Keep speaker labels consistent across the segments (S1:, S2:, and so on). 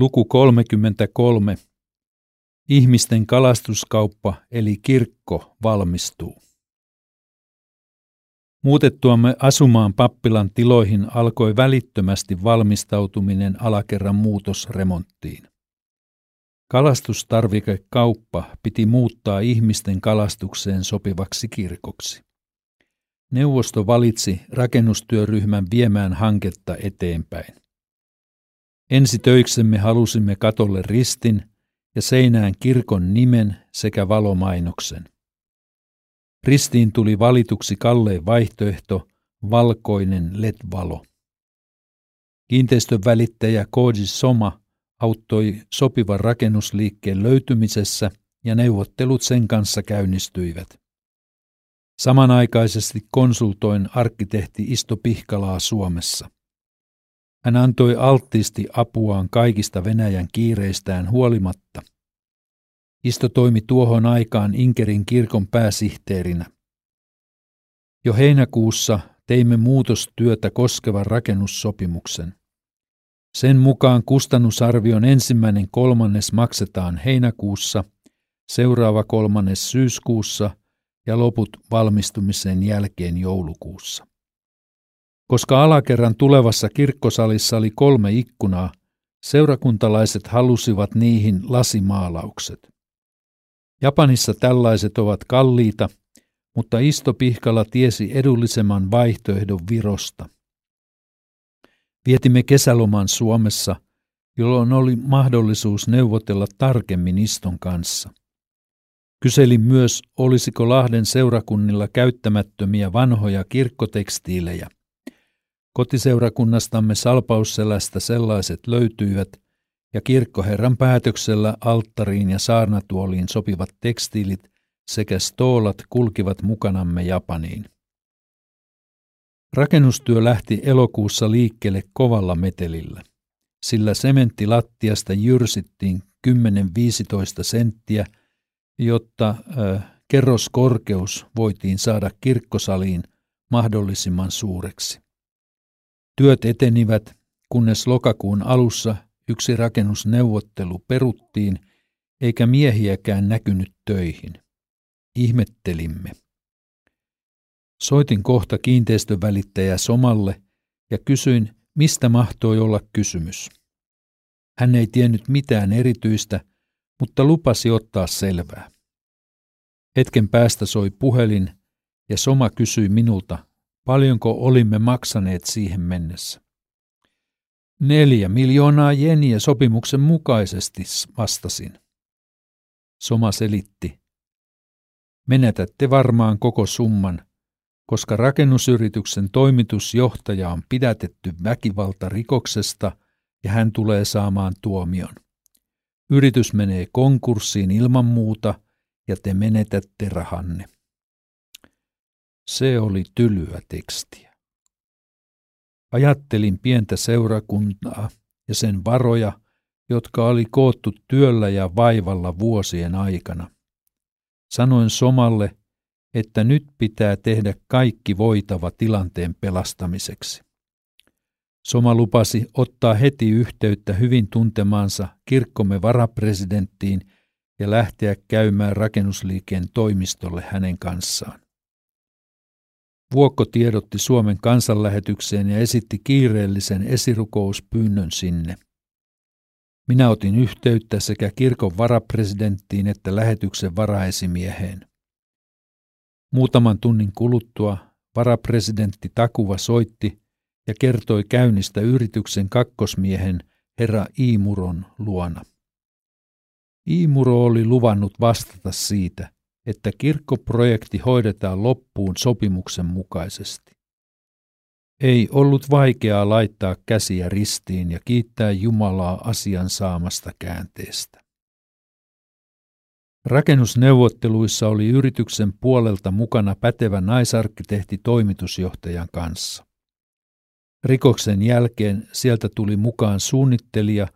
S1: Luku 33. Ihmisten kalastuskauppa eli kirkko valmistuu. Muutettuamme asumaan pappilan tiloihin alkoi välittömästi valmistautuminen alakerran muutosremonttiin. Kalastustarvikekauppa piti muuttaa ihmisten kalastukseen sopivaksi kirkoksi. Neuvosto valitsi rakennustyöryhmän viemään hanketta eteenpäin. Ensi töiksemme halusimme katolle ristin ja seinään kirkon nimen sekä valomainoksen. Ristiin tuli valituksi kalleen vaihtoehto, valkoinen LED-valo. Kiinteistön välittäjä Koji Soma auttoi sopivan rakennusliikkeen löytymisessä ja neuvottelut sen kanssa käynnistyivät. Samanaikaisesti konsultoin arkkitehti Isto Pihkalaa Suomessa. Hän antoi alttiisti apuaan kaikista Venäjän kiireistään huolimatta. Isto toimi tuohon aikaan Inkerin kirkon pääsihteerinä. Jo heinäkuussa teimme muutostyötä koskevan rakennussopimuksen. Sen mukaan kustannusarvion ensimmäinen kolmannes maksetaan heinäkuussa, seuraava kolmannes syyskuussa ja loput valmistumisen jälkeen joulukuussa. Koska alakerran tulevassa kirkkosalissa oli kolme ikkunaa, seurakuntalaiset halusivat niihin lasimaalaukset. Japanissa tällaiset ovat kalliita, mutta Isto Pihkala tiesi edullisemman vaihtoehdon Virosta. Vietimme kesäloman Suomessa, jolloin oli mahdollisuus neuvotella tarkemmin Iston kanssa. Kyselin myös, olisiko Lahden seurakunnilla käyttämättömiä vanhoja kirkkotekstiilejä – Kotiseurakunnastamme Salpausselästä sellaiset löytyivät, ja kirkkoherran päätöksellä alttariin ja saarnatuoliin sopivat tekstiilit sekä stoolat kulkivat mukanamme Japaniin. Rakennustyö lähti elokuussa liikkeelle kovalla metelillä, sillä sementtilattiasta jyrsittiin 10-15 senttiä, jotta äh, kerroskorkeus voitiin saada kirkkosaliin mahdollisimman suureksi. Työt etenivät, kunnes lokakuun alussa yksi rakennusneuvottelu peruttiin, eikä miehiäkään näkynyt töihin. Ihmettelimme. Soitin kohta kiinteistövälittäjä Somalle ja kysyin, mistä mahtoi olla kysymys. Hän ei tiennyt mitään erityistä, mutta lupasi ottaa selvää. Hetken päästä soi puhelin ja Soma kysyi minulta, Paljonko olimme maksaneet siihen mennessä? Neljä miljoonaa jeniä sopimuksen mukaisesti, vastasin. Soma selitti. Menetätte varmaan koko summan, koska rakennusyrityksen toimitusjohtaja on pidätetty väkivaltarikoksesta ja hän tulee saamaan tuomion. Yritys menee konkurssiin ilman muuta ja te menetätte rahanne. Se oli tylyä tekstiä. Ajattelin pientä seurakuntaa ja sen varoja, jotka oli koottu työllä ja vaivalla vuosien aikana. Sanoin Somalle, että nyt pitää tehdä kaikki voitava tilanteen pelastamiseksi. Soma lupasi ottaa heti yhteyttä hyvin tuntemaansa kirkkomme varapresidenttiin ja lähteä käymään rakennusliikkeen toimistolle hänen kanssaan. Vuokko tiedotti Suomen kansanlähetykseen ja esitti kiireellisen esirukouspyynnön sinne. Minä otin yhteyttä sekä kirkon varapresidenttiin että lähetyksen varaesimieheen. Muutaman tunnin kuluttua varapresidentti Takuva soitti ja kertoi käynnistä yrityksen kakkosmiehen herra Iimuron luona. Iimuro oli luvannut vastata siitä – että kirkkoprojekti hoidetaan loppuun sopimuksen mukaisesti. Ei ollut vaikeaa laittaa käsiä ristiin ja kiittää Jumalaa asian saamasta käänteestä. Rakennusneuvotteluissa oli yrityksen puolelta mukana pätevä naisarkkitehti toimitusjohtajan kanssa. Rikoksen jälkeen sieltä tuli mukaan suunnittelija,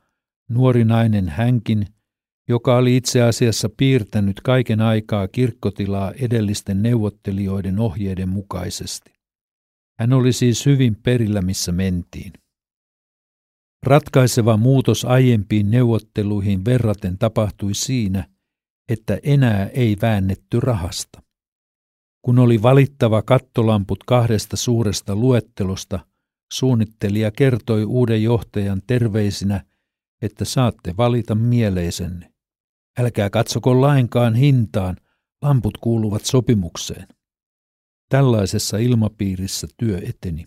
S1: nuori nainen hänkin, joka oli itse asiassa piirtänyt kaiken aikaa kirkkotilaa edellisten neuvottelijoiden ohjeiden mukaisesti. Hän oli siis hyvin perillä, missä mentiin. Ratkaiseva muutos aiempiin neuvotteluihin verraten tapahtui siinä, että enää ei väännetty rahasta. Kun oli valittava kattolamput kahdesta suuresta luettelosta, suunnittelija kertoi uuden johtajan terveisinä, että saatte valita mieleisenne. Älkää katsoko lainkaan hintaan, lamput kuuluvat sopimukseen. Tällaisessa ilmapiirissä työ eteni.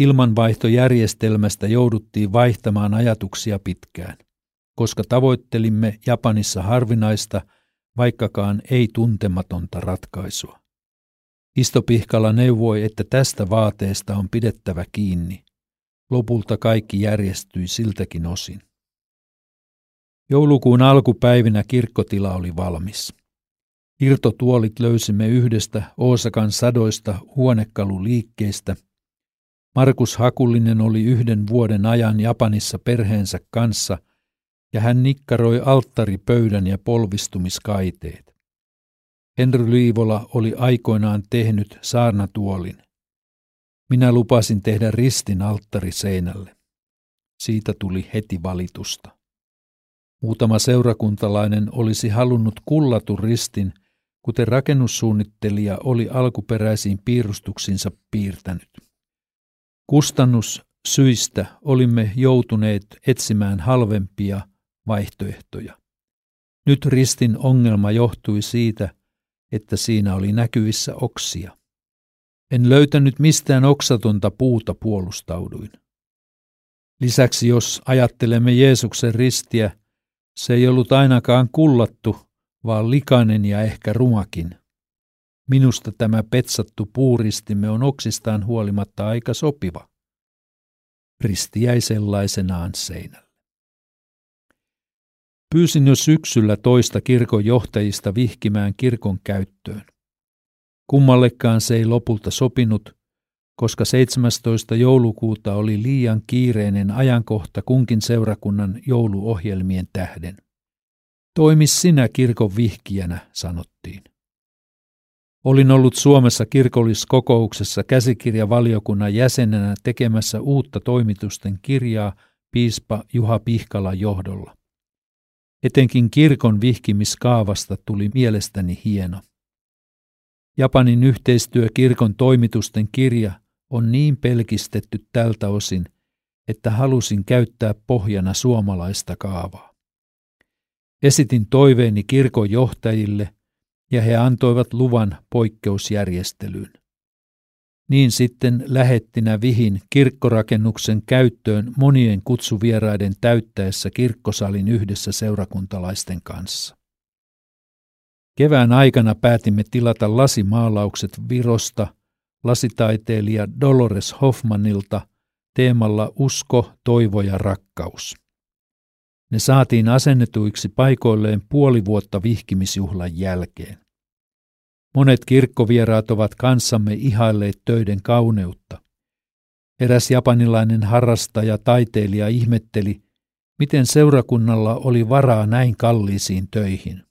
S1: Ilmanvaihtojärjestelmästä jouduttiin vaihtamaan ajatuksia pitkään, koska tavoittelimme Japanissa harvinaista, vaikkakaan ei tuntematonta ratkaisua. Istopihkala neuvoi, että tästä vaateesta on pidettävä kiinni. Lopulta kaikki järjestyi siltäkin osin. Joulukuun alkupäivinä kirkkotila oli valmis. Irtotuolit löysimme yhdestä Oosakan sadoista huonekaluliikkeestä. Markus Hakullinen oli yhden vuoden ajan Japanissa perheensä kanssa ja hän nikkaroi alttaripöydän ja polvistumiskaiteet. Henry Liivola oli aikoinaan tehnyt saarnatuolin. Minä lupasin tehdä ristin alttariseinälle. Siitä tuli heti valitusta. Muutama seurakuntalainen olisi halunnut kullatun ristin, kuten rakennussuunnittelija oli alkuperäisiin piirustuksinsa piirtänyt. Kustannussyistä olimme joutuneet etsimään halvempia vaihtoehtoja. Nyt ristin ongelma johtui siitä, että siinä oli näkyvissä oksia. En löytänyt mistään oksatonta puuta puolustauduin. Lisäksi jos ajattelemme Jeesuksen ristiä, se ei ollut ainakaan kullattu, vaan likainen ja ehkä rumakin. Minusta tämä petsattu puuristimme on oksistaan huolimatta aika sopiva. Risti jäi sellaisenaan seinälle. Pyysin jo syksyllä toista kirkon johtajista vihkimään kirkon käyttöön. Kummallekaan se ei lopulta sopinut, koska 17. joulukuuta oli liian kiireinen ajankohta kunkin seurakunnan jouluohjelmien tähden. Toimis sinä kirkon vihkijänä, sanottiin. Olin ollut Suomessa kirkolliskokouksessa käsikirjavaliokunnan jäsenenä tekemässä uutta toimitusten kirjaa piispa Juha Pihkala johdolla. Etenkin kirkon vihkimiskaavasta tuli mielestäni hieno. Japanin yhteistyö kirkon toimitusten kirja on niin pelkistetty tältä osin, että halusin käyttää pohjana suomalaista kaavaa. Esitin toiveeni kirkon johtajille ja he antoivat luvan poikkeusjärjestelyyn. Niin sitten lähettinä vihin kirkkorakennuksen käyttöön monien kutsuvieraiden täyttäessä kirkkosalin yhdessä seurakuntalaisten kanssa. Kevään aikana päätimme tilata lasimaalaukset Virosta lasitaiteilija Dolores Hoffmanilta teemalla Usko, toivo ja rakkaus. Ne saatiin asennetuiksi paikoilleen puoli vuotta vihkimisjuhlan jälkeen. Monet kirkkovieraat ovat kanssamme ihailleet töiden kauneutta. Eräs japanilainen harrastaja taiteilija ihmetteli, miten seurakunnalla oli varaa näin kalliisiin töihin.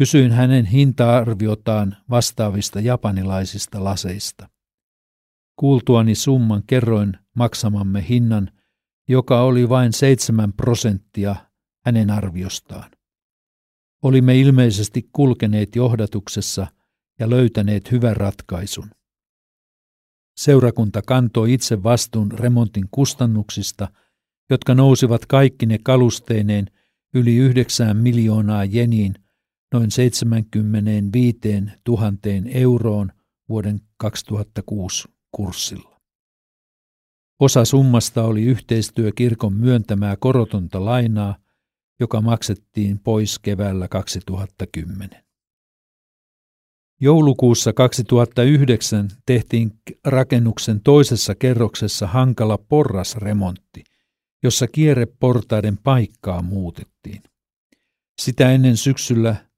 S1: Kysyin hänen hinta-arviotaan vastaavista japanilaisista laseista. Kuultuani summan kerroin maksamamme hinnan, joka oli vain seitsemän prosenttia hänen arviostaan. Olimme ilmeisesti kulkeneet johdatuksessa ja löytäneet hyvän ratkaisun. Seurakunta kantoi itse vastuun remontin kustannuksista, jotka nousivat kaikki ne kalusteineen yli yhdeksään miljoonaa jeniin – noin 75 000 euroon vuoden 2006 kurssilla. Osa summasta oli yhteistyö kirkon myöntämää korotonta lainaa, joka maksettiin pois keväällä 2010. Joulukuussa 2009 tehtiin rakennuksen toisessa kerroksessa hankala porrasremontti, jossa kierreportaiden paikkaa muutettiin. Sitä ennen syksyllä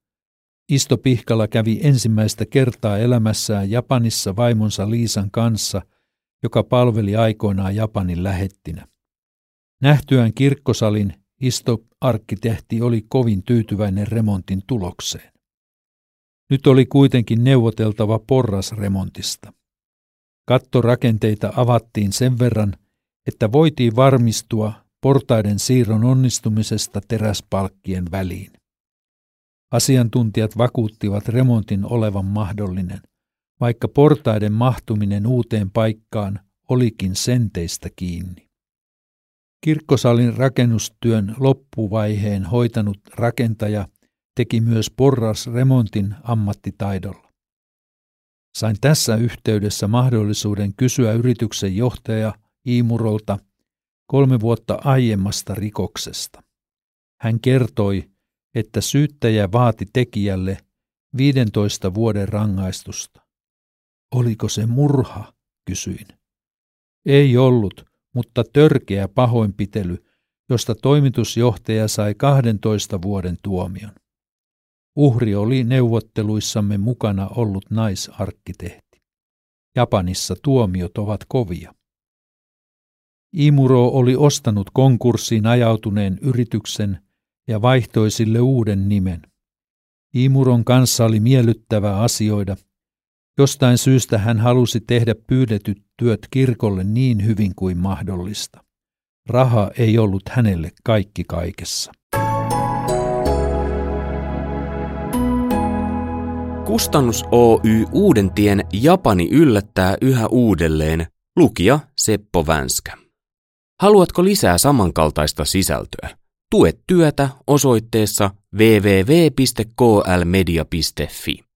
S1: Isto Pihkala kävi ensimmäistä kertaa elämässään Japanissa vaimonsa Liisan kanssa, joka palveli aikoinaan Japanin lähettinä. Nähtyään kirkkosalin Isto-arkkitehti oli kovin tyytyväinen remontin tulokseen. Nyt oli kuitenkin neuvoteltava porrasremontista. Kattorakenteita avattiin sen verran, että voitiin varmistua portaiden siirron onnistumisesta teräspalkkien väliin. Asiantuntijat vakuuttivat remontin olevan mahdollinen, vaikka portaiden mahtuminen uuteen paikkaan olikin senteistä kiinni. Kirkkosalin rakennustyön loppuvaiheen hoitanut rakentaja teki myös porrasremontin ammattitaidolla. Sain tässä yhteydessä mahdollisuuden kysyä yrityksen johtaja Iimurolta kolme vuotta aiemmasta rikoksesta. Hän kertoi, että syyttäjä vaati tekijälle 15 vuoden rangaistusta. Oliko se murha, kysyin. Ei ollut, mutta törkeä pahoinpitely, josta toimitusjohtaja sai 12 vuoden tuomion. Uhri oli neuvotteluissamme mukana ollut naisarkkitehti. Japanissa tuomiot ovat kovia. Imuro oli ostanut konkurssiin ajautuneen yrityksen ja vaihtoi sille uuden nimen. Imuron kanssa oli miellyttävä asioida. Jostain syystä hän halusi tehdä pyydetyt työt kirkolle niin hyvin kuin mahdollista. Raha ei ollut hänelle kaikki kaikessa.
S2: Kustannus Oy Uudentien Japani yllättää yhä uudelleen, lukija Seppo Vänskä. Haluatko lisää samankaltaista sisältöä? Tue työtä osoitteessa www.klmedia.fi.